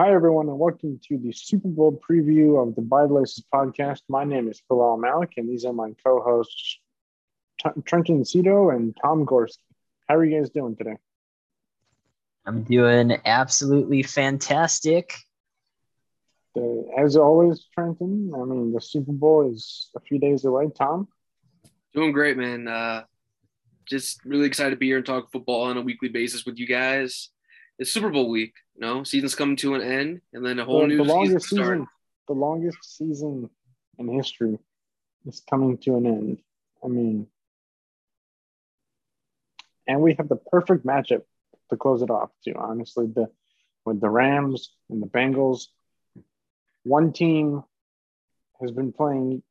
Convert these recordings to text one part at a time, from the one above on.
Hi, everyone, and welcome to the Super Bowl preview of the By the Laces podcast. My name is Bilal Malik, and these are my co hosts, T- Trenton Cito and Tom Gorski. How are you guys doing today? I'm doing absolutely fantastic. The, as always, Trenton, I mean, the Super Bowl is a few days away. Tom? Doing great, man. Uh, just really excited to be here and talk football on a weekly basis with you guys. It's Super Bowl week, know, season's coming to an end, and then a whole the, new the longest season, season, the longest season in history is coming to an end. I mean, and we have the perfect matchup to close it off. Too honestly, the with the Rams and the Bengals, one team has been playing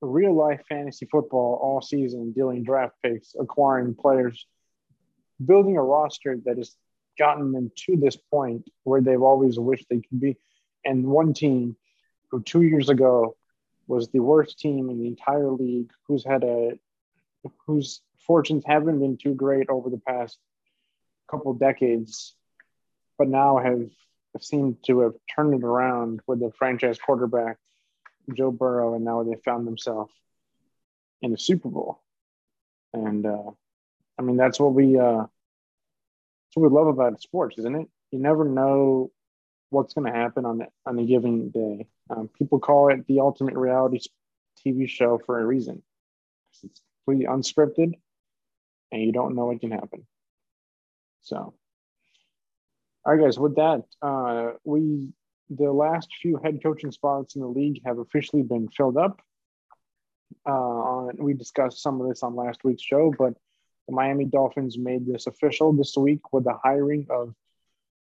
real life fantasy football all season, dealing draft picks, acquiring players, building a roster that has gotten them to this point where they've always wished they could be. And one team who two years ago was the worst team in the entire league, who's had a whose fortunes haven't been too great over the past couple decades, but now have seemed to have turned it around with the franchise quarterback Joe Burrow, and now they found themselves in the Super Bowl. And uh, I mean, that's what we uh, that's what we love about sports, isn't it? You never know what's going to happen on on a given day. Um, people call it the ultimate reality TV show for a reason. It's completely unscripted, and you don't know what can happen. So, all right, guys. With that, uh, we the last few head coaching spots in the league have officially been filled up. Uh, on we discussed some of this on last week's show, but the Miami Dolphins made this official this week with the hiring of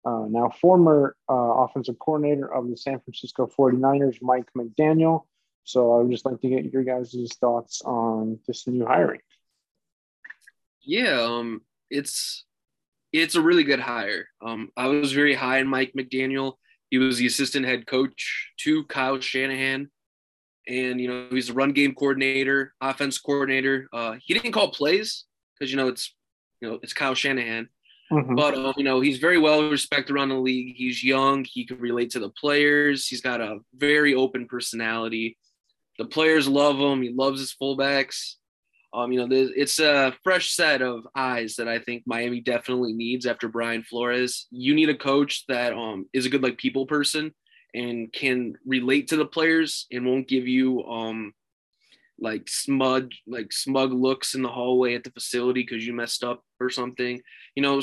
uh, now former uh, offensive coordinator of the San Francisco 49ers, Mike McDaniel. So I would just like to get your guys' thoughts on this new hiring. Yeah, um, it's it's a really good hire. Um, I was very high in Mike McDaniel. He was the assistant head coach to Kyle Shanahan. And, you know, he's a run game coordinator, offense coordinator. Uh, he didn't call plays because, you know, it's, you know, it's Kyle Shanahan. Mm-hmm. But, um, you know, he's very well respected around the league. He's young. He can relate to the players. He's got a very open personality. The players love him. He loves his fullbacks. Um, you know, it's a fresh set of eyes that I think Miami definitely needs after Brian Flores. You need a coach that um, is a good like people person and can relate to the players and won't give you um, like smug like smug looks in the hallway at the facility because you messed up or something. You know,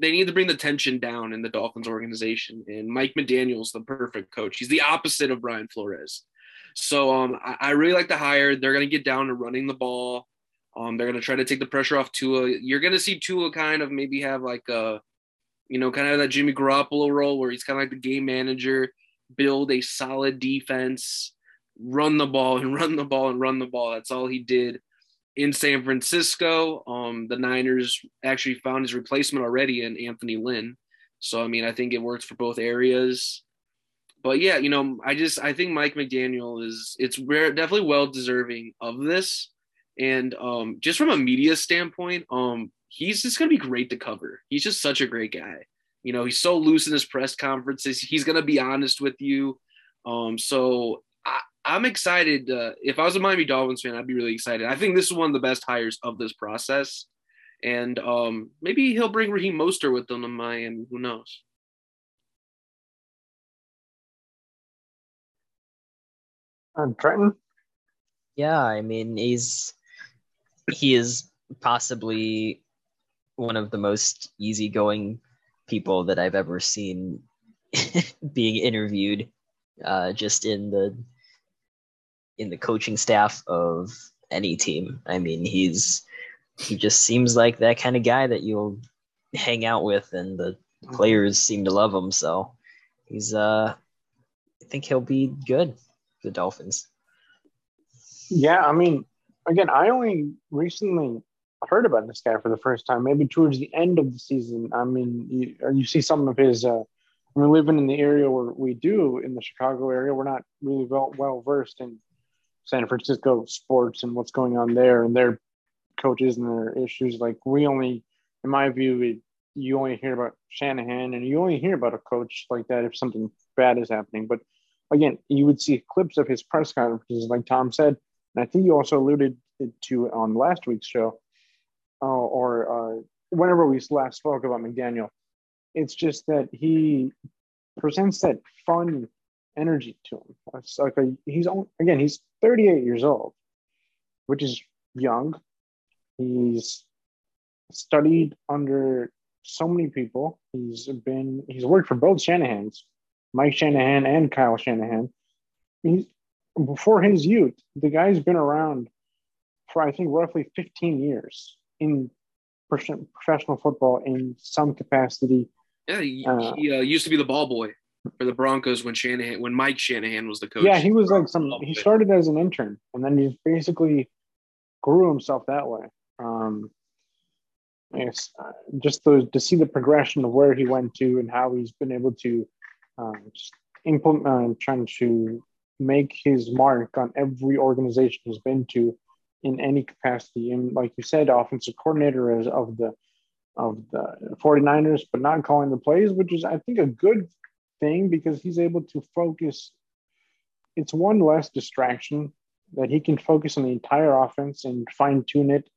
they need to bring the tension down in the Dolphins organization. And Mike McDaniel's the perfect coach. He's the opposite of Brian Flores. So um, I, I, really like the hire. They're going to get down to running the ball. Um, they're going to try to take the pressure off Tua. You're going to see Tua kind of maybe have like a, you know, kind of that Jimmy Garoppolo role where he's kind of like the game manager, build a solid defense, run the ball and run the ball and run the ball. That's all he did in San Francisco. Um, the Niners actually found his replacement already in Anthony Lynn. So, I mean, I think it works for both areas but yeah, you know, I just I think Mike McDaniel is it's rare, definitely well deserving of this, and um, just from a media standpoint, um, he's just gonna be great to cover. He's just such a great guy. You know, he's so loose in his press conferences. He's gonna be honest with you. Um, so I'm excited. Uh, if I was a Miami Dolphins fan, I'd be really excited. I think this is one of the best hires of this process, and um, maybe he'll bring Raheem Mostert with them to Miami. Who knows? And Trenton? Yeah, I mean, he's he is possibly one of the most easygoing people that I've ever seen being interviewed uh, just in the in the coaching staff of any team. I mean, he's he just seems like that kind of guy that you'll hang out with and the players seem to love him, so he's uh I think he'll be good the Dolphins. Yeah, I mean, again, I only recently heard about this guy for the first time, maybe towards the end of the season. I mean, you, you see some of his. Uh, I mean, living in the area where we do in the Chicago area, we're not really well well versed in San Francisco sports and what's going on there and their coaches and their issues. Like we only, in my view, you only hear about Shanahan and you only hear about a coach like that if something bad is happening. But again, you would see clips of his press conferences, like Tom said, and I think you also alluded to on last week's show, uh, or uh, whenever we last spoke about McDaniel. It's just that he presents that fun energy to him. It's like a, he's only, again, he's 38 years old, which is young. He's studied under so many people. He's been he's worked for both Shanahan's, Mike Shanahan and Kyle Shanahan. He's before his youth, the guy's been around for I think roughly 15 years in professional football in some capacity. Yeah, he, uh, he uh, used to be the ball boy for the Broncos when Shanahan when Mike Shanahan was the coach. Yeah, he was like some. He started as an intern and then he basically grew himself that way. Um, it's uh, just the, to see the progression of where he went to and how he's been able to uh, implement, uh, trying to make his mark on every organization he's been to in any capacity. And like you said, offensive coordinator is of the of the 49ers, but not calling the plays, which is I think a good thing because he's able to focus. It's one less distraction that he can focus on the entire offense and fine tune it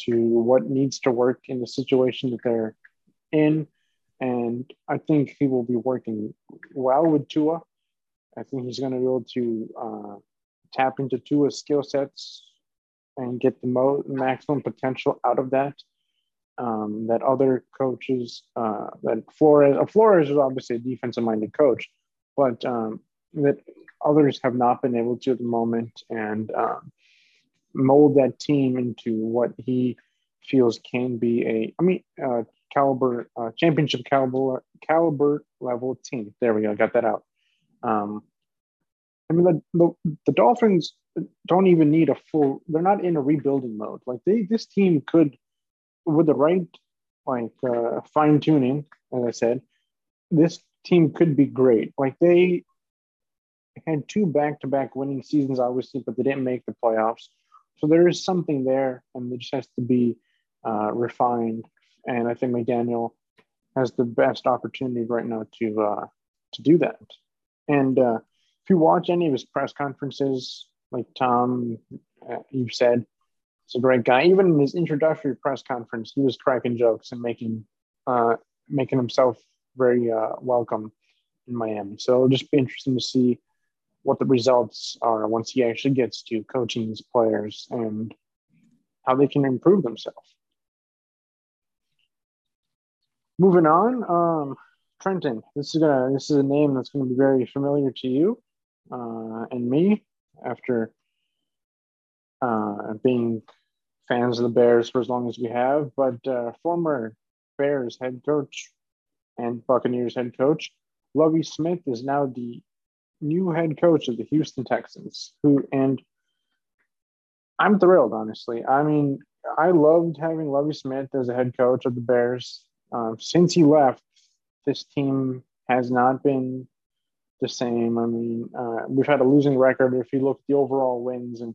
to what needs to work in the situation that they're in. And I think he will be working well with Tua. I think he's going to be able to uh, tap into Tua's skill sets and get the mo- maximum potential out of that. Um, that other coaches, uh, that Flores, uh, Flores is obviously a defensive minded coach, but um, that others have not been able to at the moment. And um, mold that team into what he feels can be a, I mean, uh, caliber, uh, championship caliber, caliber level team. There we go, got that out. Um, I mean, the, the, the Dolphins don't even need a full. They're not in a rebuilding mode. Like they, this team could, with the right like uh, fine tuning, as I said, this team could be great. Like they had two back to back winning seasons, obviously, but they didn't make the playoffs. So there is something there, and it just has to be uh, refined. And I think McDaniel has the best opportunity right now to uh, to do that. And uh, if you watch any of his press conferences, like Tom, uh, you've said, he's a great guy. Even in his introductory press conference, he was cracking jokes and making uh, making himself very uh, welcome in Miami. So it'll just be interesting to see what the results are once he actually gets to coaching these players and how they can improve themselves. Moving on, um, Trenton. This is gonna. This is a name that's to be very familiar to you uh, and me after uh, being fans of the Bears for as long as we have. But uh, former Bears head coach and Buccaneers head coach Lovie Smith is now the new head coach of the Houston Texans, who and I'm thrilled, honestly. I mean, I loved having Lovie Smith as a head coach of the Bears. Um, since he left, this team has not been the same. I mean, uh, we've had a losing record if you look at the overall wins and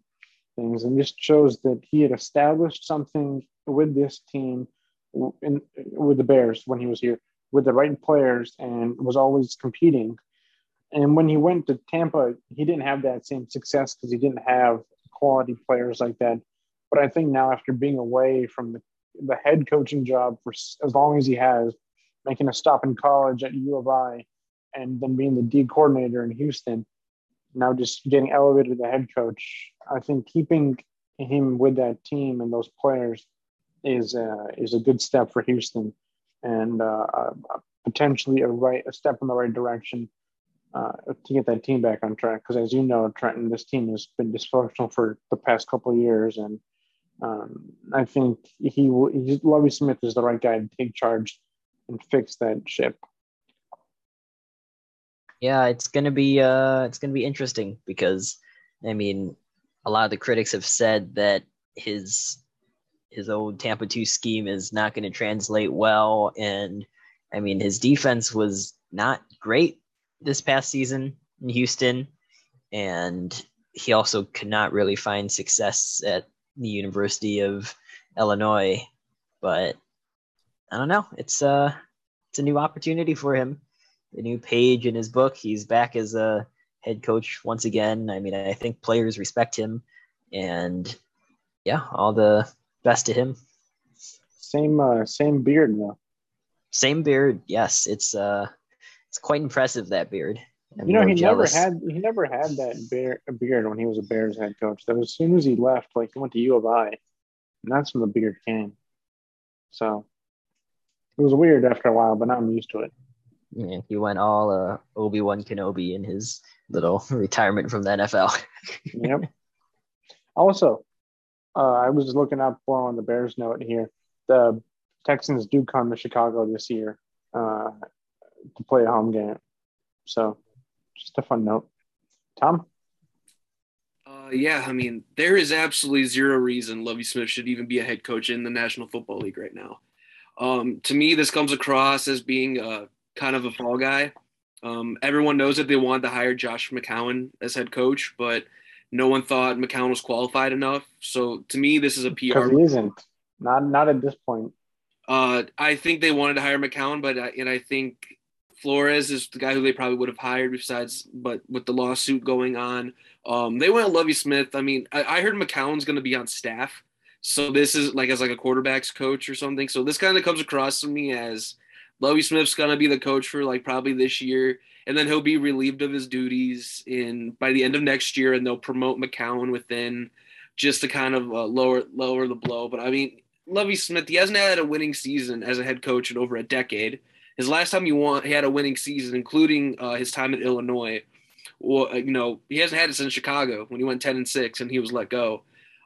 things, and just shows that he had established something with this team, in, with the Bears when he was here, with the right players, and was always competing and when he went to Tampa, he didn't have that same success because he didn't have quality players like that. But I think now, after being away from the, the head coaching job for as long as he has, making a stop in college at U of I, and then being the D coordinator in Houston, now just getting elevated to the head coach, I think keeping him with that team and those players is uh, is a good step for Houston, and uh, uh, potentially a right a step in the right direction uh, to get that team back on track. Because as you know, Trenton, this team has been dysfunctional for the past couple years, and um, I think he, he Lovie Smith is the right guy to take charge and fix that ship. Yeah, it's gonna be uh, it's gonna be interesting because I mean, a lot of the critics have said that his his old Tampa two scheme is not going to translate well, and I mean, his defense was not great this past season in Houston, and he also could not really find success at the University of Illinois. But I don't know. It's uh it's a new opportunity for him. A new page in his book. He's back as a head coach once again. I mean, I think players respect him, and yeah, all the best to him. Same uh, same beard though. Same beard. Yes, it's uh, it's quite impressive that beard. I'm you know, he jealous. never had he never had that beard, beard when he was a Bears head coach. That was as soon as he left, like he went to U of I, and that's when the beard came. So it was weird after a while, but now I'm used to it. Yeah, he went all uh, Obi Wan Kenobi in his little retirement from the NFL. yep. Also, uh, I was looking up for on the Bears note here. The Texans do come to Chicago this year uh, to play a home game. So, just a fun note. Tom? Uh, yeah, I mean, there is absolutely zero reason Lovie Smith should even be a head coach in the National Football League right now. Um, to me, this comes across as being a, kind of a fall guy. Um, everyone knows that they wanted to hire Josh McCown as head coach, but no one thought McCown was qualified enough. So to me, this is a PR. He isn't. Not not at this point. Uh, I think they wanted to hire McCown, but I, and I think Flores is the guy who they probably would have hired. Besides, but with the lawsuit going on, um, they went Lovie Smith. I mean, I, I heard McCown's going to be on staff, so this is like as like a quarterbacks coach or something. So this kind of comes across to me as Lovie Smith's to be the coach for like probably this year, and then he'll be relieved of his duties in by the end of next year, and they'll promote McCown within just to kind of uh, lower lower the blow. But I mean, Lovie Smith, he hasn't had a winning season as a head coach in over a decade. His last time he won, he had a winning season, including uh, his time at Illinois. Well, uh, you know, he hasn't had it since Chicago when he went ten and six and he was let go.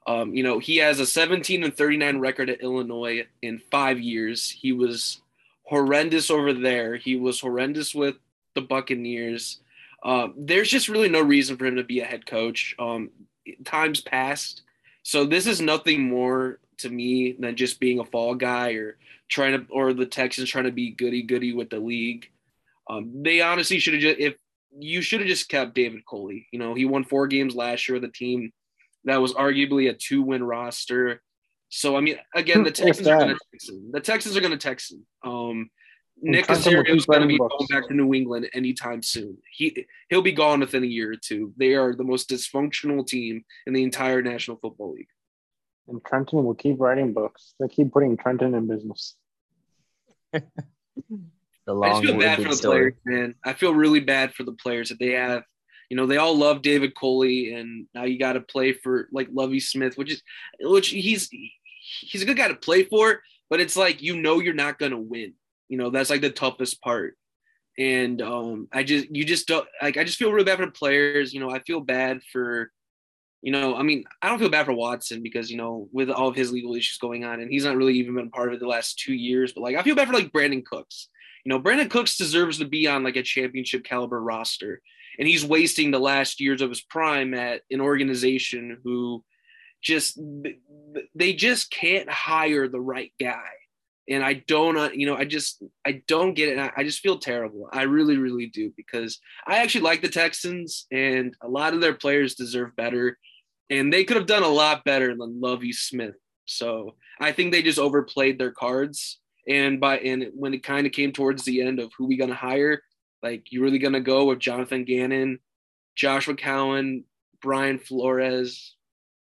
Um, you know, he has a 17 and 39 record at Illinois in five years. He was horrendous over there. He was horrendous with the Buccaneers. Uh, there's just really no reason for him to be a head coach. Um, times passed, so this is nothing more to me than just being a fall guy or trying to, or the Texans trying to be goody goody with the league. Um, they honestly should have just if you should have just kept David Culley. You know, he won four games last year with a team that was arguably a two win roster. So I mean, again, the Texans are going to text him. The Texans are going to text him. Um, Nick Caserio is going to be going back to New England anytime soon. He he'll be gone within a year or two. They are the most dysfunctional team in the entire National Football League. And Trenton will keep writing books. They keep putting Trenton in business. the long I feel bad for the story. players, man. I feel really bad for the players that they have. You know, they all love David Culley, and now you got to play for like Lovie Smith, which is which he's he's a good guy to play for, but it's like you know you're not gonna win. You know, that's like the toughest part. And um, I just you just don't like I just feel really bad for the players. You know, I feel bad for you know, I mean, I don't feel bad for Watson because, you know, with all of his legal issues going on, and he's not really even been part of it the last two years, but like I feel bad for like Brandin Cooks. You know, Brandin Cooks deserves to be on like a championship caliber roster. And he's wasting the last years of his prime at an organization who just they just can't hire the right guy. And i don't you know i just i don't get it. I, just feel terrible. I really really do because i actually like the texans and a lot of their players deserve better. And they could have done a lot better than lovie smith. So i think they just overplayed their cards. And by and when it kind of came towards the end of who we gonna hire like you really gonna go with jonathan gannon josh mccown brian flores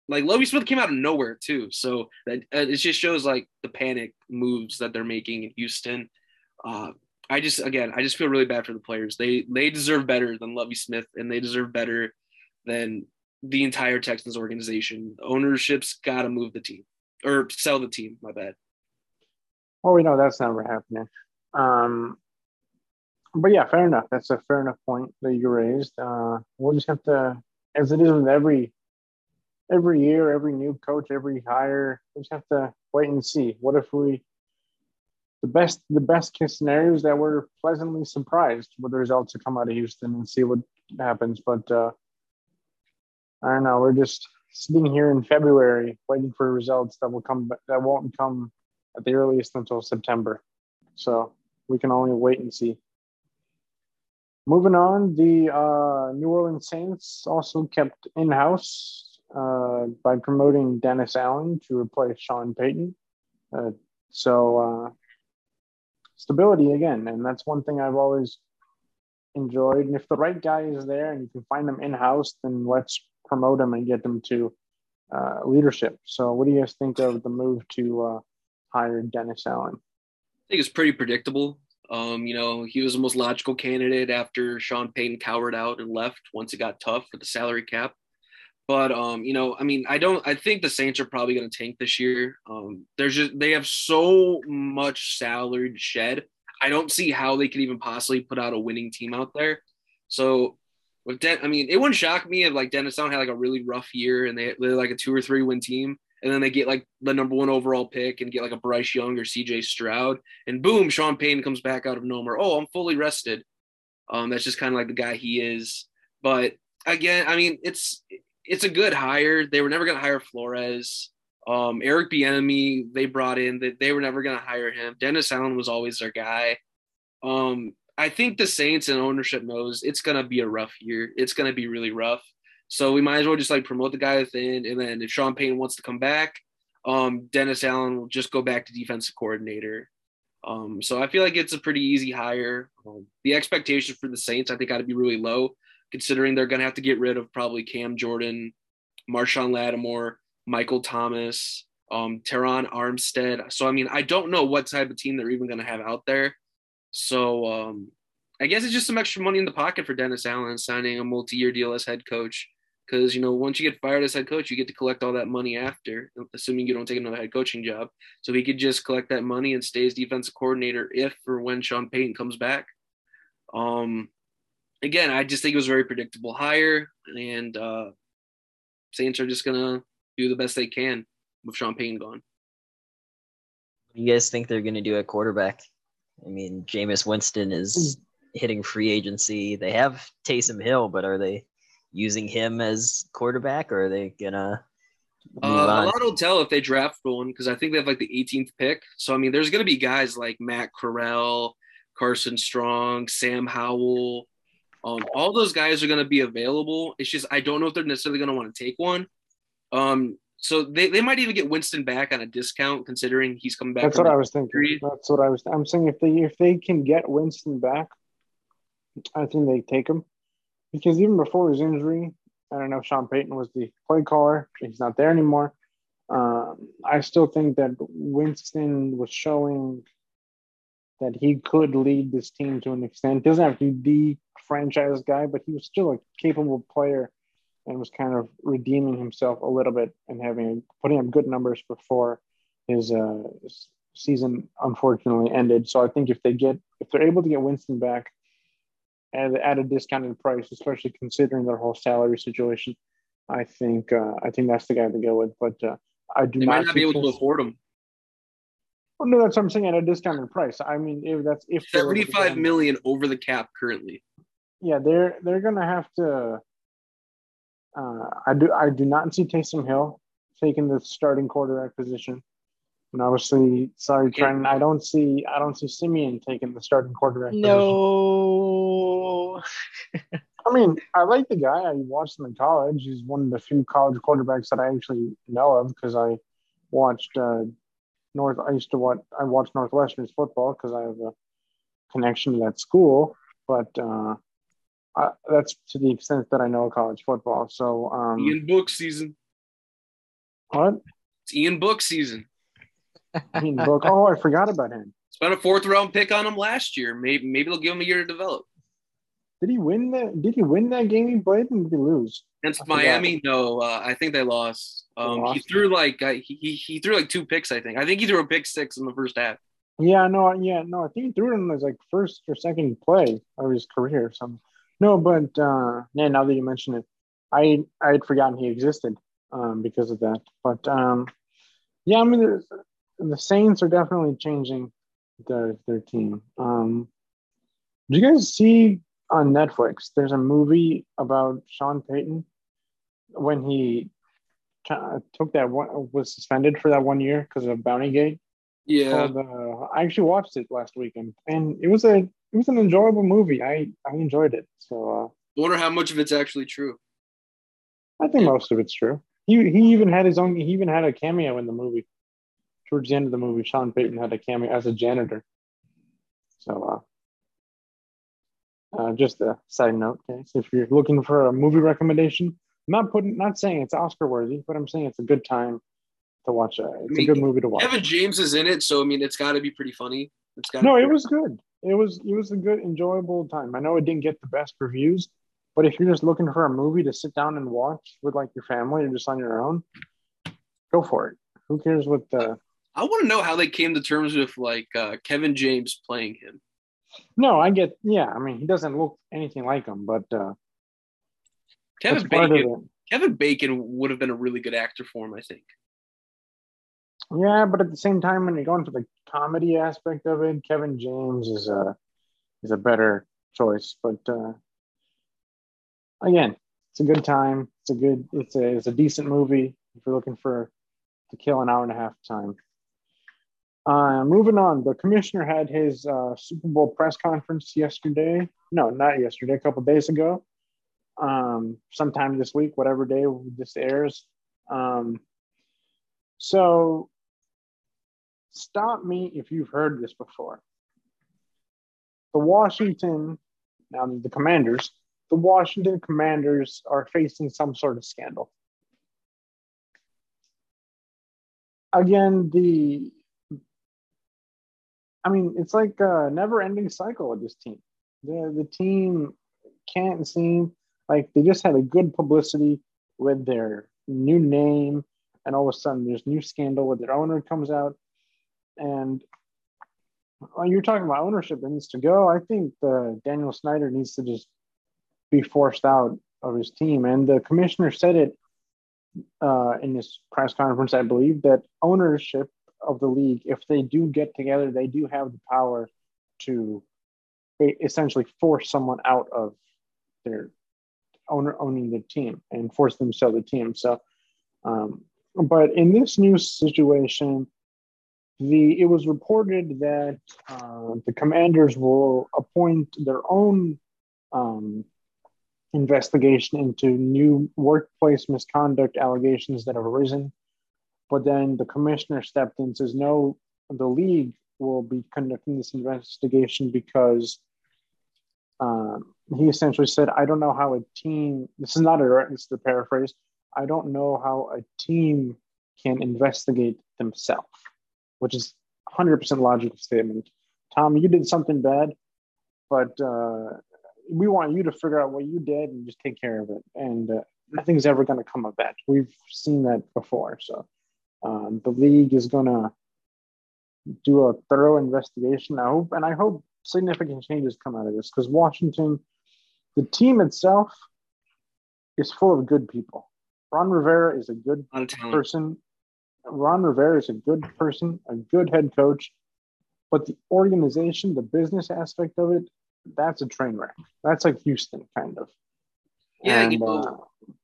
like Lovie Smith came out of nowhere too, so that uh, it just shows like the panic moves that they're making in Houston. Uh, I just again, I just feel really bad for the players. They they deserve better than Lovie Smith, and they deserve better than the entire Texans organization. ownership's got to move the team or sell the team. My bad. Well, we know that's never happening. Um, but yeah, fair enough. That's a fair enough point that you raised. Uh, we'll just have to, as it is with every every year, every new coach, every hire, we just have to wait and see. What if we the best the best case scenario is that we're pleasantly surprised with the results that come out of Houston and see what happens. But uh, I don't know. We're just sitting here in February waiting for results that will come that won't come at the earliest until September. So we can only wait and see. Moving on, the uh, New Orleans Saints also kept in house uh, by promoting Dennis Allen to replace Sean Payton. Uh, so uh, stability again, and that's one thing I've always enjoyed. And if the right guy is there and you can find them in house, then let's promote them and get them to uh, leadership. So, what do you guys think of the move to hire Dennis Allen? I think it's pretty predictable. Um, you know, he was the most logical candidate after Sean Payton cowered out and left once it got tough with the salary cap. But um, you know, I mean, I don't. I think the Saints are probably going to tank this year. Um, there's just they have so much salary shed. I don't see how they could even possibly put out a winning team out there. So with Den, I mean, it wouldn't shock me if like Dennis Allen had like a really rough year and they they're like a two or three win team, and then they get like the number one overall pick and get like a Bryce Young or C.J. Stroud, and boom, Sean Payton comes back out of nowhere. Oh, I'm fully rested. Um, that's just kind of like the guy he is. But again, I mean, it's it's a good hire. They were never going to hire Flores. Um, Eric Bieniemy, they brought in that they were never going to hire him. Dennis Allen was always their guy. Um, I think the Saints and ownership knows it's going to be a rough year. It's going to be really rough. So we might as well just like promote the guy within, and then if Sean Payton wants to come back, um, Dennis Allen will just go back to defensive coordinator. Um, so I feel like it's a pretty easy hire. Um, the expectation for the Saints, I think, got to be really low considering they're going to have to get rid of probably Cam Jordan, Marshon Lattimore, Michael Thomas, um, Terron Armstead. So, I mean, I don't know what type of team they're even going to have out there. So, um, I guess it's just some extra money in the pocket for Dennis Allen signing a multi year deal as head coach. Because, you know, once you get fired as head coach, you get to collect all that money after, assuming you don't take another head coaching job. So he could just collect that money and stay as defensive coordinator if or when Sean Payton comes back. Um, again, I just think it was very predictable hire, and uh, Saints are just gonna do the best they can with Sean Payton gone. What do you guys think they're gonna do at quarterback? I mean, Jameis Winston is hitting free agency. They have Taysom Hill, but are they using him as quarterback, or are they gonna? Uh, a lot will tell if they draft one because I think they have like the 18th pick. So I mean, there's going to be guys like Matt Corral, Carson Strong, Sam Howell, um, all those guys are going to be available. It's just I don't know if they're necessarily going to want to take one. Um, so they, they might even get Winston back on a discount, considering he's coming back. That's what I was thinking. That's what I was. I'm saying if they if they can get Winston back, I think they take him because even before his injury, I don't know if Sean Payton was the play caller. He's not there anymore. Um, I still think that Winston was showing that he could lead this team to an extent. Doesn't have to be the franchise guy, but he was still a capable player and was kind of redeeming himself a little bit and having putting up good numbers before his uh, season unfortunately ended. So I think if they get if they're able to get Winston back at, at a discounted price, especially considering their whole salary situation, I think uh, I think that's the guy to go with. But uh, I do they not, might not be able to afford him. Well, no, that's what I'm saying at a discounted price. I mean, if that's if seventy-five million over the cap currently. Yeah, they're they're gonna have to. Uh, I do I do not see Taysom Hill taking the starting quarterback position, and obviously, sorry, Trent, I don't see I don't see Siemian taking the starting quarterback. No. I mean, I like the guy. I watched him in college. He's one of the few college quarterbacks that I actually know of because I watched uh, North. I used to watch. I watched Northwestern's football because I have a connection to that school. But uh, That's to the extent that I know college football. So um, Ian Book season. What? It's Ian Book season. Ian Book. Oh, I forgot about him. Spent a fourth round pick on him last year. Maybe maybe they'll give him a year to develop. Did he win that? Did he win that game he played, and did he lose? Against Miami, no. Uh, I think they lost. Um, lost. He threw like uh, he he threw like two picks. I think. I think he threw a pick six in the first half. Yeah, no, yeah, no. I think he threw it in his like first or second play of his career. Or something. No, but uh, yeah. Now that you mention it, I I had forgotten he existed um, because of that. But um, yeah, I mean, the Saints are definitely changing their their team. Um, do you guys see on Netflix. There's a movie about Sean Payton when he took that one was suspended for that one year because of Bounty Gate. Yeah, called, uh, I actually watched it last weekend, and it was a it was an enjoyable movie. I I enjoyed it. So uh, I wonder how much of it's actually true. I think most of it's true. He he even had his own. He even had a cameo in the movie. Towards the end of the movie, Sean Payton had a cameo as a janitor. So, uh, uh, just a side note, guys, if you're looking for a movie recommendation, I'm not putting, not saying it's Oscar worthy, but I'm saying it's a good time to watch. A, it's I mean, a good movie to watch. Kevin James is in it, so I mean, it's got to be pretty funny. It's got No, it was good. It was it was a good, enjoyable time. I know it didn't get the best reviews, but if you're just looking for a movie to sit down and watch with like your family or just on your own, go for it. Who cares what the I want to know how they came to terms with like uh, Kevin James playing him. No, I get yeah, I mean he doesn't look anything like him, but uh Kevin that's part of Bacon. Kevin Bacon would have been a really good actor for him, I think. Yeah, but at the same time, when you're going for the comedy aspect of it, Kevin James is a is a better choice. But uh, again, it's a good time. It's a good. It's a it's a decent movie if you're looking for to kill an hour and a half time. Uh, moving on, the commissioner had his uh, Super Bowl press conference yesterday. No, not yesterday. A couple days ago. Um, sometime this week, whatever day this airs. Um, so stop me if you've heard this before. The Washington, now the Commanders, the Washington Commanders are facing some sort of scandal. Again, the, I mean, it's like a never ending cycle with this team. The, the team can't seem like they just had a good publicity with their new name, and all of a sudden there's new scandal with their owner comes out and you're talking about ownership that needs to go, I think the Daniel Snyder needs to just be forced out of his team. And the commissioner said it uh, in his press conference, I believe, that ownership of the league, if they do get together, they do have the power to essentially force someone out of their owner owning the team and force them to sell the team. So, um, but in this new situation, the it was reported that uh, the commanders will appoint their own um, investigation into new workplace misconduct allegations that have arisen. But then the commissioner stepped in and says, no, the league will be conducting this investigation because um, he essentially said, I don't know how a team, this is not a, direct, this is the paraphrase, I don't know how a team can investigate themselves which is 100% logical statement. Tom, you did something bad, but uh, we want you to figure out what you did and just take care of it. And uh, nothing's ever going to come of that. We've seen that before. So um, the league is going to do a thorough investigation. I hope, and I hope significant changes come out of this because Washington, the team itself, is full of good people. Ron Rivera is a good person Ron Rivera is a good person, a good head coach, but the organization, the business aspect of it, that's a train wreck. That's like Houston, kind of. Yeah, and, you know, uh,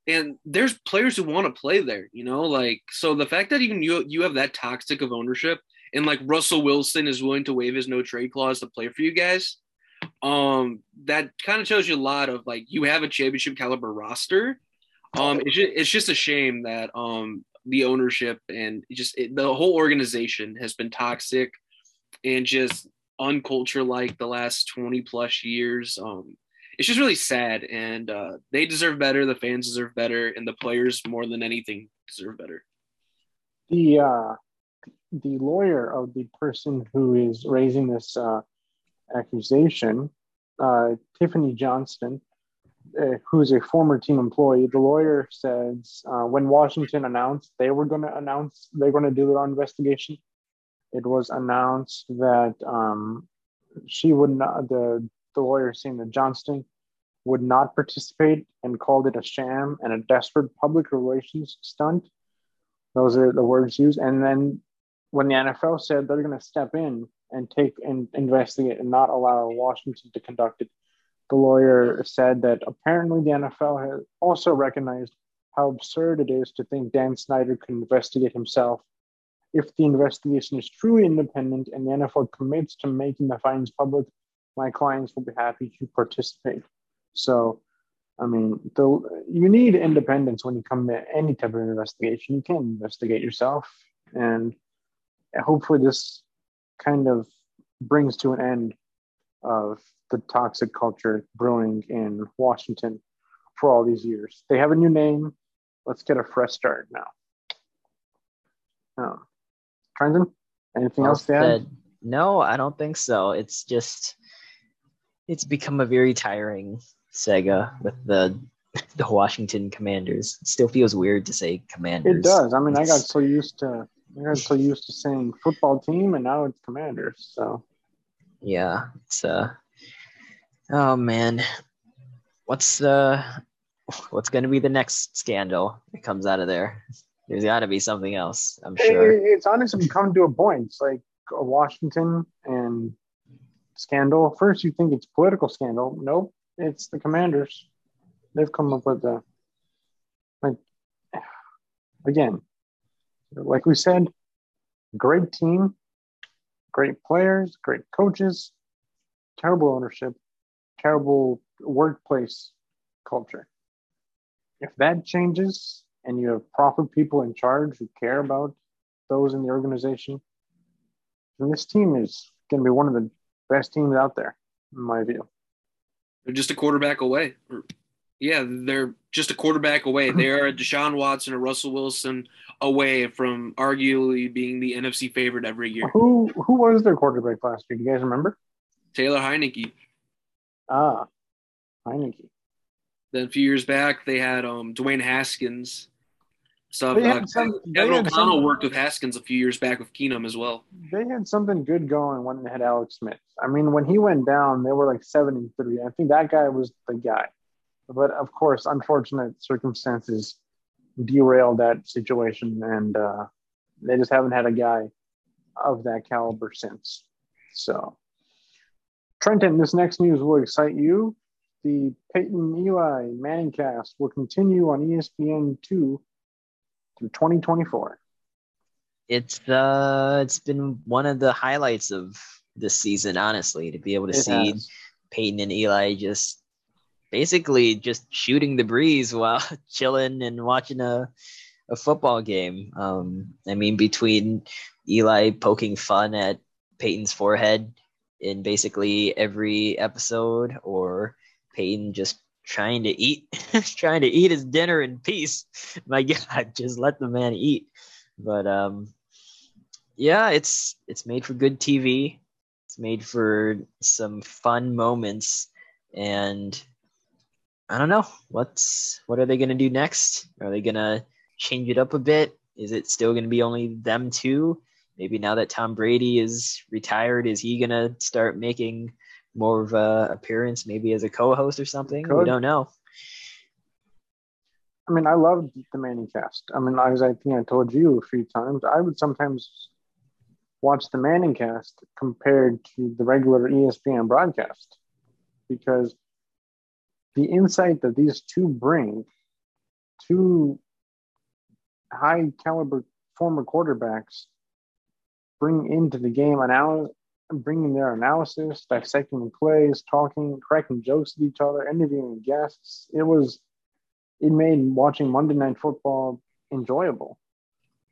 and there's players who want to play there. You know, like so the fact that even you you have that toxic of ownership, and like Russell Wilson is willing to waive his no trade clause to play for you guys. Um, that kind of tells you a lot of like you have a championship caliber roster. Um, it's just, it's just a shame that um the ownership and just it, the whole organization has been toxic and just unculture like the last 20 plus years. Um it's just really sad and uh they deserve better the fans deserve better and the players more than anything deserve better. The uh the lawyer of the person who is raising this uh accusation uh tiffani johnston uh, who's a former team employee, the lawyer says uh, when Washington announced they were going to announce they're going to do their own investigation, it was announced that um, she would not. The the lawyer saying that Johnston would not participate and called it a sham and a desperate public relations stunt. Those are the words used. And then when the NFL said they're going to step in and take and investigate and not allow Washington to conduct it, the lawyer said that apparently the NFL has also recognized how absurd it is to think Dan Snyder could investigate himself. If the investigation is truly independent and the NFL commits to making the findings public, my clients will be happy to participate. So, I mean, the, you need independence when you come to any type of investigation. You can't investigate yourself. And hopefully, this kind of brings to an end of the toxic culture brewing in Washington for all these years. They have a new name. Let's get a fresh start now. Oh. Trenton, anything Well else to add? No, I don't think so. It's just it's become a very tiring Sega with the the Washington Commanders. It still feels weird to say Commanders. It does. I mean, I got so used to I got so used to saying football team, and now it's Commanders. So Yeah, it's uh oh man. What's uh what's gonna be the next scandal that comes out of there? There's gotta be something else, I'm sure. It- it's honestly come to a point. It's like a Washington and scandal. First, you think it's political scandal. Nope, it's the Commanders. They've come up with the like again, like we said, great team, great players, great coaches, terrible ownership, terrible workplace culture. If that changes and you have proper people in charge who care about those in the organization, then this team is going to be one of the best teams out there, in my view. They're just a quarterback away. Or- Yeah, they're just a quarterback away. They're a Deshaun Watson or Russell Wilson away from arguably being the NFC favorite every year. Who who was their quarterback last year? Do you guys remember? Taylor Heinicke. Ah, Heinicke. Then a few years back, they had um, Dwayne Haskins. Stuff. They Uh, some- they Kevin O'Connell worked with Haskins a few years back with Keenum as well. They had something good going when they had Alex Smith. I mean, when he went down, they were like seven and three. I think that guy was the guy. But of course, unfortunate circumstances derailed that situation, and uh, they just haven't had a guy of that caliber since. So, Trenton, this next news will excite you. The Peyton Eli Manning cast will continue on E ESPN two through 2024. It's uh it's been one of the highlights of this season, honestly, to be able to It see has. Peyton and Eli just basically just shooting the breeze while chilling and watching a, a football game. Um, I mean, between Eli poking fun at Peyton's forehead in basically every episode, or Peyton just trying to eat, trying to eat his dinner in peace. My God, just let the man eat. But um, yeah, it's it's made for good TV. It's made for some fun moments, and I don't know what's what are they gonna do next? Are they gonna change it up a bit? Is it still gonna be only them two? Maybe now that Tom Brady is retired, is he gonna start making more of a appearance, maybe as a co-host or something? We don't know. I mean, I loved the Manning cast. I mean, as I think I told you a few times, I would sometimes watch the Manning cast compared to the regular ESPN broadcast because the insight that these two bring, two high caliber former quarterbacks, bring into the game analysis, bringing their analysis, dissecting the plays, talking, cracking jokes with each other, interviewing guests. It was it made watching Monday Night Football enjoyable.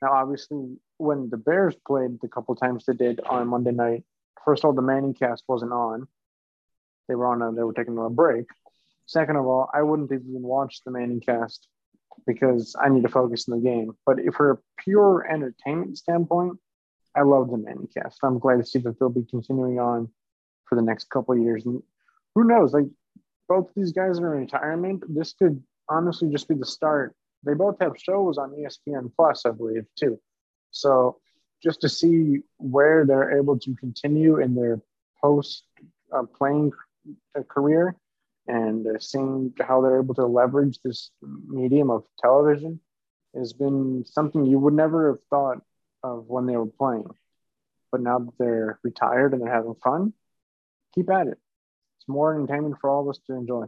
Now, obviously, when the Bears played the couple times they did on Monday night, first of all, the Manning cast wasn't on. They were on a, they were taking a break. Second of all, I wouldn't even watch the Manning cast because I need to focus on the game. But if for a pure entertainment standpoint, I love the Manning cast. I'm glad to see that they'll be continuing on for the next couple years. And who knows, like both these guys are in retirement. This could honestly just be the start. They both have shows on ESPN Plus, I believe, too. So just to see where they're able to continue in their post uh, playing uh, career and uh, seeing how they're able to leverage this medium of television has been something you would never have thought of when they were playing. But now that they're retired and they're having fun, keep at it. It's more entertainment for all of us to enjoy.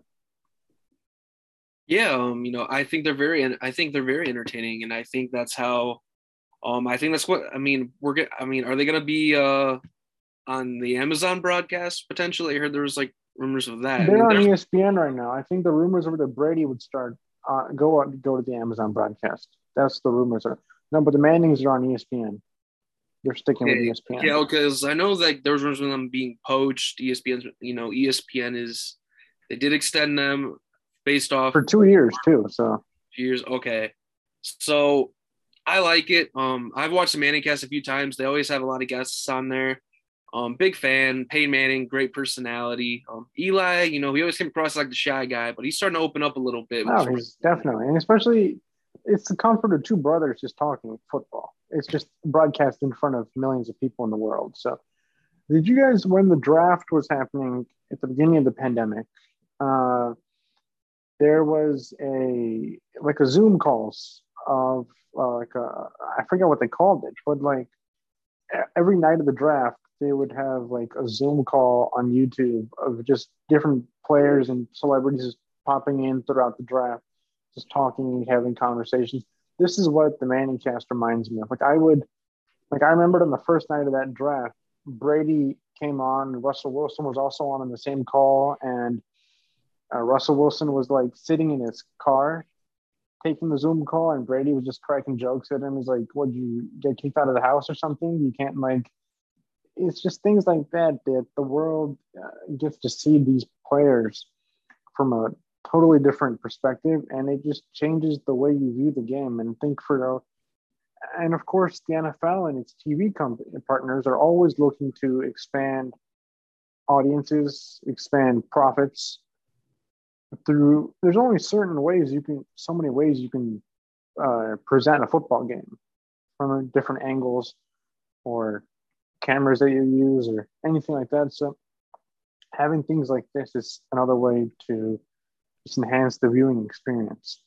Yeah, um, you know, I think they're very, I think they're very entertaining, and I think that's how, um, I think that's what I mean. We're get, I mean, are they gonna be uh on the Amazon broadcast potentially? I heard there was like rumors of that. They're mean, on there's- ESPN right now. I think the rumors are that Brady would start uh, go out, go to the Amazon broadcast. That's the rumors are. No, but the Mannings are on ESPN. They're sticking with ESPN. Yeah, because I know like there was rumors of them being poached. ESPN, you know, ESPN is they did extend them based off for two years too. So years. Okay, so I like it. Um, I've watched the Manning cast a few times. They always have a lot of guests on there. Um, big fan. Peyton Manning, great personality. Um, Eli, you know, he always came across like the shy guy, but he's starting to open up a little bit. he's definitely, and especially it's the comfort of two brothers just talking football. It's just broadcast in front of millions of people in the world. So, did you guys when the draft was happening at the beginning of the pandemic? Uh, there was a like a Zoom calls of uh, like a I forget what they called it, but like every night of the draft, they would have like a Zoom call on YouTube of just different players and celebrities just popping in throughout the draft, just talking, and having conversations. This is what the Manning cast reminds me of. Like I would, like I remembered on the first night of that draft, Brady came on, Russell Wilson was also on in the same call, and uh, Russell Wilson was like sitting in his car taking the Zoom call, and Brady was just cracking jokes at him. He's like, "Would you get kicked out of the house or something? You can't like." It's just things like that that the world uh, gets to see these players from a totally different perspective, and it just changes the way you view the game and think for. And of course, the NFL and its TV company partners are always looking to expand audiences, expand profits, through there's only certain ways you can so many ways you can uh, present a football game from different angles or cameras that you use or anything like that so having things like this is another way to just enhance the viewing experience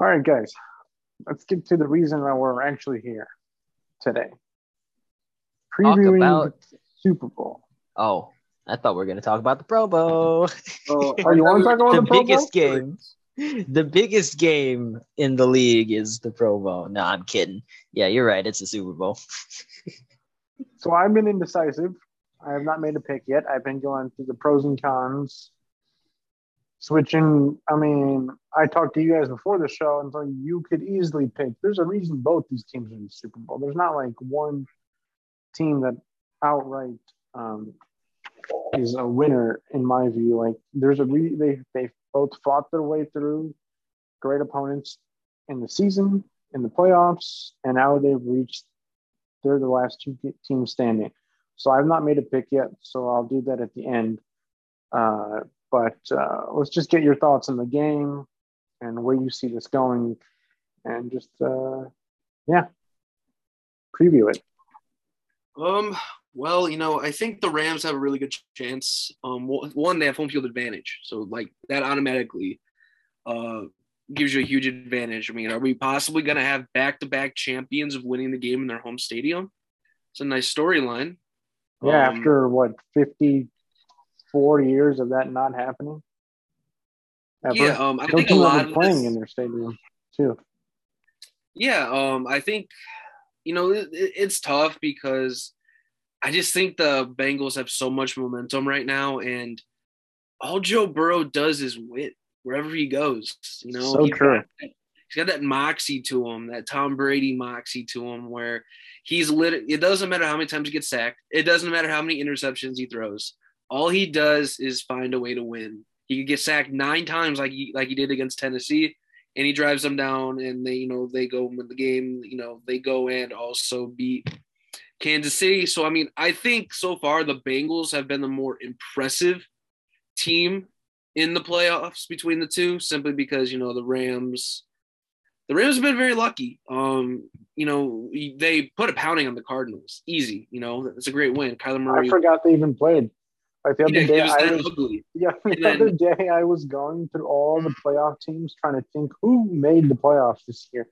all right guys let's get to the reason why we're actually here today Talk previewing about super bowl oh, I thought we were gonna talk about the Pro Bowl. Oh, Oh, you want to talk about the the Pro Bowl? biggest game. The biggest game in the league is the Pro Bowl. No, I'm kidding. Yeah, you're right. It's the Super Bowl. So I've been indecisive. I have not made a pick yet. I've been going through the pros and cons, switching. I mean, I talked to you guys before the show, and so you could easily pick. There's a reason both these teams are in the Super Bowl. There's not like one team that outright um, is a winner in my view. Like there's a re- they they both fought their way through great opponents in the season, in the playoffs, and now they've reached they're the last two teams standing. So I've not made a pick yet, so I'll do that at the end. Uh, but uh, let's just get your thoughts on the game and where you see this going, and just uh, yeah, preview it. Um. Well, you know, I think the Rams have a really good chance. Um, one- they have home field advantage, so like that automatically, uh, gives you a huge advantage. I mean, are we possibly going to have back-to-back champions of winning the game in their home stadium? It's a nice storyline. Yeah, Um, after what 54 years of that not happening. Ever. Yeah, um, I no think a lot of playing this- in their stadium too. Yeah, um, I think you know it- it's tough because I just think the Bengals have so much momentum right now, and all Joe Burrow does is win wherever he goes. You know, So he's true. Got, he's got that moxie to him, that Tom Brady moxie to him, where he's lit. It doesn't matter how many times he gets sacked. It doesn't matter how many interceptions he throws. All he does is find a way to win. He could get sacked nine times, like he like he did against Tennessee, and he drives them down, and they you know they go win the game. You know they go and also beat Kansas City. So I mean, I think so far the Bengals have been the more impressive team in the playoffs between the two, simply because you know the Rams. The Rams have been very lucky. Um, you know, they put a pounding on the Cardinals, easy. You know, it's a great win. Kyler Murray. I forgot they even played. Like the other Yeah, day, was I was ugly. yeah, the then- other day I was going through all the playoff teams trying to think who made the playoffs this year,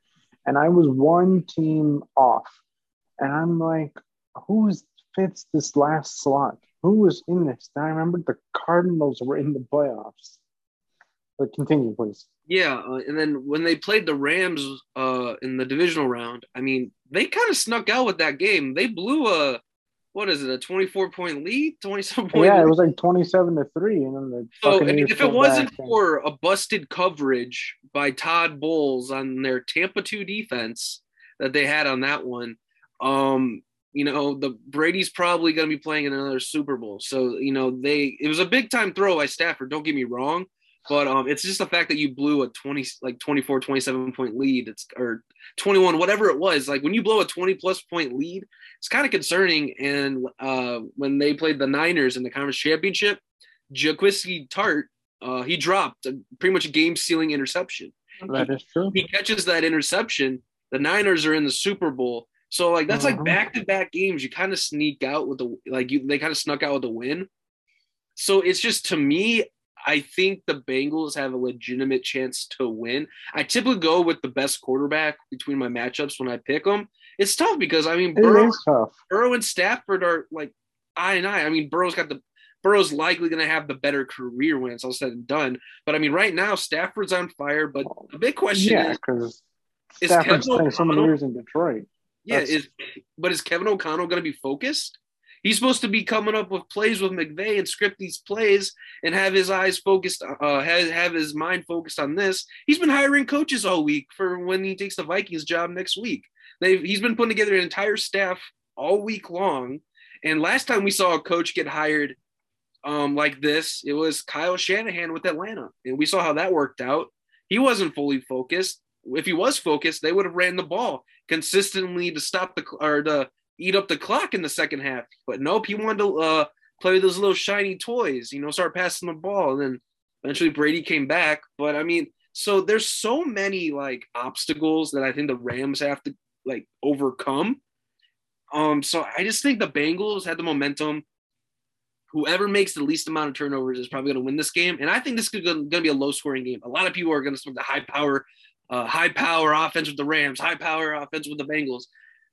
and I was one team off, and I'm like, who fits this last slot? Who was in this? And I remember the Cardinals were in the playoffs. But continue, please. Yeah, uh, and then when they played the Rams uh, in the divisional round, I mean, they kind of snuck out with that game. They blew a what is it, a twenty-four point lead, twenty-seven point. yeah, lead? it was like twenty-seven to three, and then the So I mean, Buccaneers if it wasn't and- for a busted coverage by Todd Bowles on their Tampa two defense, that they had on that one. Um, you know, the Brady's probably going to be playing in another Super Bowl. So, you know, they it was a big time throw by Stafford, don't get me wrong, but um it's just the fact that you blew a 20 like 24 27 point lead it's or 21 whatever it was. Like when you blow a 20 plus point lead, it's kind of concerning and uh when they played the Niners in the conference championship, Jaquiski Tartt, uh, he dropped a, pretty much a game sealing interception. That is true. He catches that interception. The Niners are in the Super Bowl. So like that's like back to back games. You kind of sneak out with the like you they kind of snuck out with the win. So it's just to me, I think the Bengals have a legitimate chance to win. I typically go with the best quarterback between my matchups when I pick them. It's tough because I mean Burrow. Burrow and Stafford are like I and I. I mean Burrow's got the Burrow's likely going to have the better career when it's all said and done. But I mean, right now Stafford's on fire. But the big question Yeah, is, because is Stafford Kevin spent so many years in Detroit. Yeah, That's- is but is Kevin O'Connell going to be focused? He's supposed to be coming up with plays with McVay and script these plays and have his eyes focused, uh, have, have his mind focused on this. He's been hiring coaches all week for when he takes the Vikings job next week. They've he's been putting together an entire staff all week long. And last time we saw a coach get hired um, like this, it was Kyle Shanahan with Atlanta, and we saw how that worked out. He wasn't fully focused. If he was focused, they would have ran the ball consistently to stop the or to eat up the clock in the second half. But nope, he wanted to uh, play those little shiny toys, you know, start passing the ball, and then eventually Brady came back. But I mean, so there's so many like obstacles that I think the Rams have to like overcome. Um, so I just think the Bengals had the momentum. Whoever makes the least amount of turnovers is probably going to win this game, and I think this is going to be a low-scoring game. A lot of people are going to expect the high power, uh, high power offense with the Rams, high power offense with the Bengals.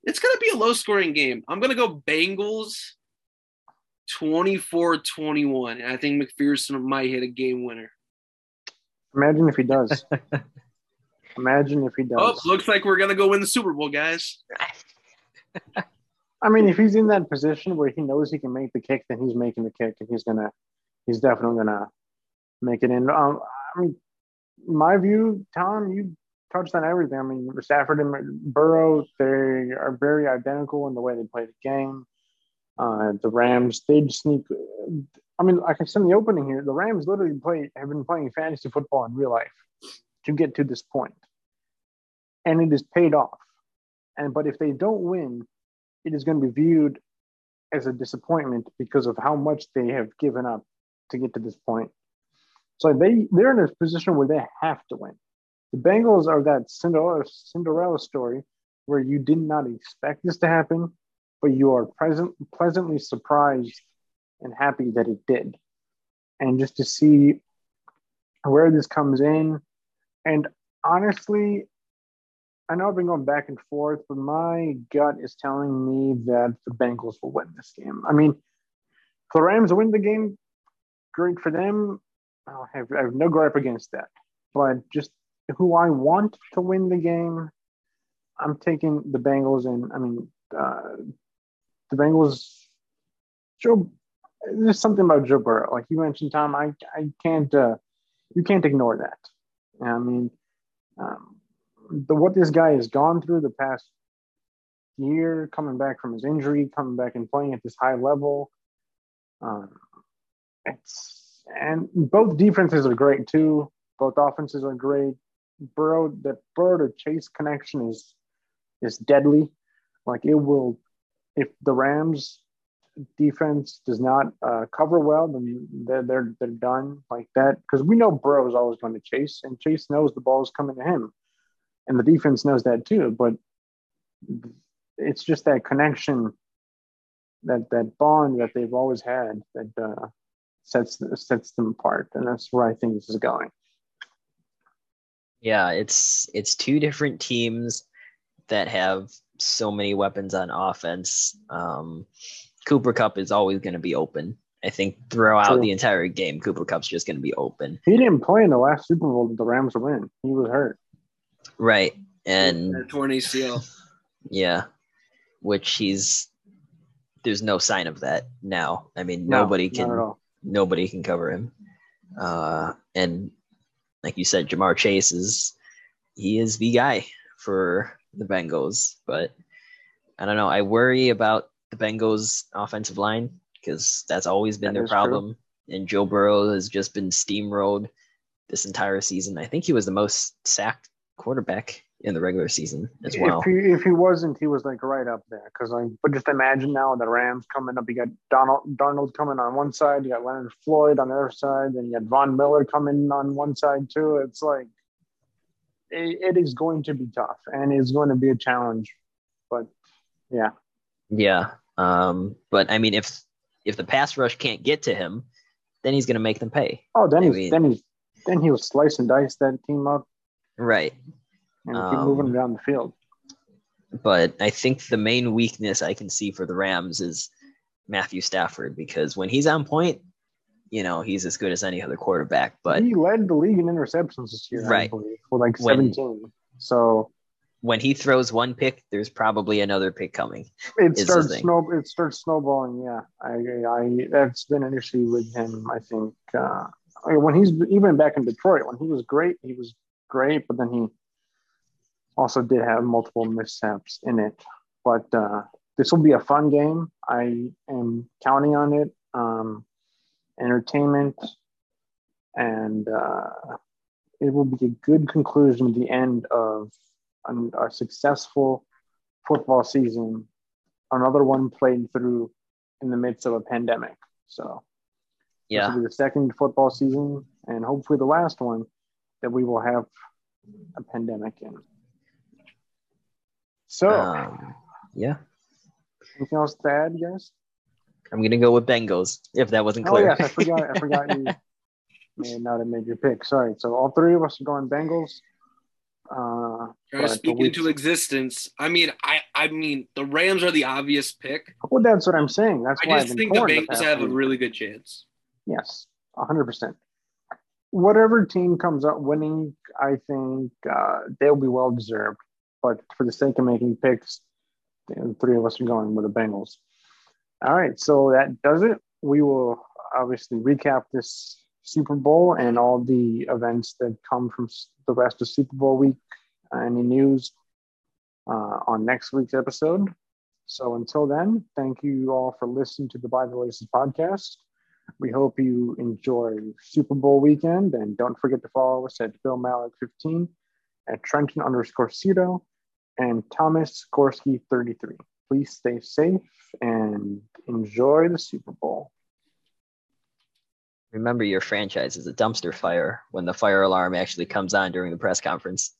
It's going to be a low-scoring game. I'm going to go Bengals 24-21, and I think McPherson might hit a game winner. Imagine if he does. Imagine if he does. Oh, does. looks like we're going to go win the Super Bowl, guys. I mean, if he's in that position where he knows he can make the kick, then he's making the kick, and he's gonna, he's definitely gonna make it in. Um, I mean, my view, Tom, you touched on everything. I mean, Stafford and Burrow, they are very identical in the way they play the game. Uh, the Rams, they sneak. I mean, like I said in the opening here, the Rams literally play have been playing fantasy football in real life to get to this point, and it is paid off. And but if they don't win, it is going to be viewed as a disappointment because of how much they have given up to get to this point. So they they're in a position where they have to win. The Bengals are that Cinderella Cinderella story where you did not expect this to happen, but you are present pleasantly surprised and happy that it did. And just to see where this comes in, and honestly, I know I've been going back and forth, but my gut is telling me that the Bengals will win this game. I mean, if the Rams win the game, great for them. I have, I have no gripe against that. But just who I want to win the game, I'm taking the Bengals. And I mean, uh, the Bengals, Joe, there's something about Joe Burrow. Like you mentioned, Tom, I, I can't, uh, you can't ignore that. I mean, um, the what this guy has gone through the past year, coming back from his injury, coming back and playing at this high level. Um, it's and both defenses are great too. Both offenses are great. Burrow, the Burrow to Chase connection is is deadly. Like it will, if the Rams defense does not uh, cover well, then they're they're they're done like that. Because we know Burrow is always going to chase, and Chase knows the ball is coming to him and the defense knows that too. But it's just that connection, that that bond that they've always had that uh, sets sets them apart, and that's where I think this is going. Yeah, it's it's two different teams that have so many weapons on offense. Um, Cooper Kupp is always going to be open. I think throughout True. the entire game, Cooper Kupp's just going to be open. He didn't play in the last Super Bowl that the Rams win. He was hurt. Right. And That torn ACL. yeah, which he's there's no sign of that now. I mean, No, nobody can nobody can cover him. Uh, and like you said, Ja'Marr Chase is he is the guy for the Bengals, but I don't know. I worry about the Bengals offensive line because that's always been That their is true. problem. And Joe Burrow has just been steamrolled this entire season. I think he was the most sacked quarterback in the regular season as well. If he if he wasn't, he was like right up there. Because like, but just imagine now the Rams coming up. You got Donald Darnold coming on one side. You got Leonard Floyd on the other side. and you got Von Miller coming on one side too. It's like it, it is going to be tough and it's going to be a challenge. But yeah, Yeah. Um, but I mean, if if the pass rush can't get to him, then he's going to make them pay. oh, then I he's mean- then he's then he'll slice and dice that team up Right. And keep Um, moving down the field. But I think the main weakness I can see for the Rams is Matthew Stafford because when he's on point, you know, he's as good as any other quarterback. But he led the league in interceptions this year, Right. believe, with like When- seventeen. So when he throws one pick, there's probably another pick coming. it starts snow it starts snowballing yeah i i that's been an issue with him i think uh when he's even back in detroit when he was great he was great but then he also did have multiple mishaps in it but uh this will be a fun game i am counting on it um entertainment and uh it will be a good conclusion at the end of an, a successful football season, another one played through in the midst of a pandemic. So this Yeah. will be the second football season and hopefully the last one that we will have a pandemic in. So Um, yeah. anything else to add, guys? I'm going to go with Bengals if that wasn't clear. Oh yes, I forgot. I forgot you may not have made your pick. Sorry. So all three of us are going Bengals. Uh, Trying to speak into existence. I mean, I I mean, the Rams are the obvious pick. well, that's what I'm saying. That's I why I've been think the torn Bengals past have a really good chance. Yes, hundred percent. Whatever team comes up winning, I think uh, they'll be well deserved. But for the sake of making picks, the three of us are going with the Bengals. All right, so that does it. We will obviously recap this Super Bowl and all the events that come from the rest of Super Bowl week. Any news uh, on next week's episode. So until then, thank you all for listening to the By the Laces podcast. We hope you enjoy Super Bowl weekend and don't forget to follow us at Bill Malik 15 at Trenton underscore Cito and Thomas Gorski 33. Please stay safe and enjoy the Super Bowl. Remember, your franchise is a dumpster fire when the fire alarm actually comes on during the press conference.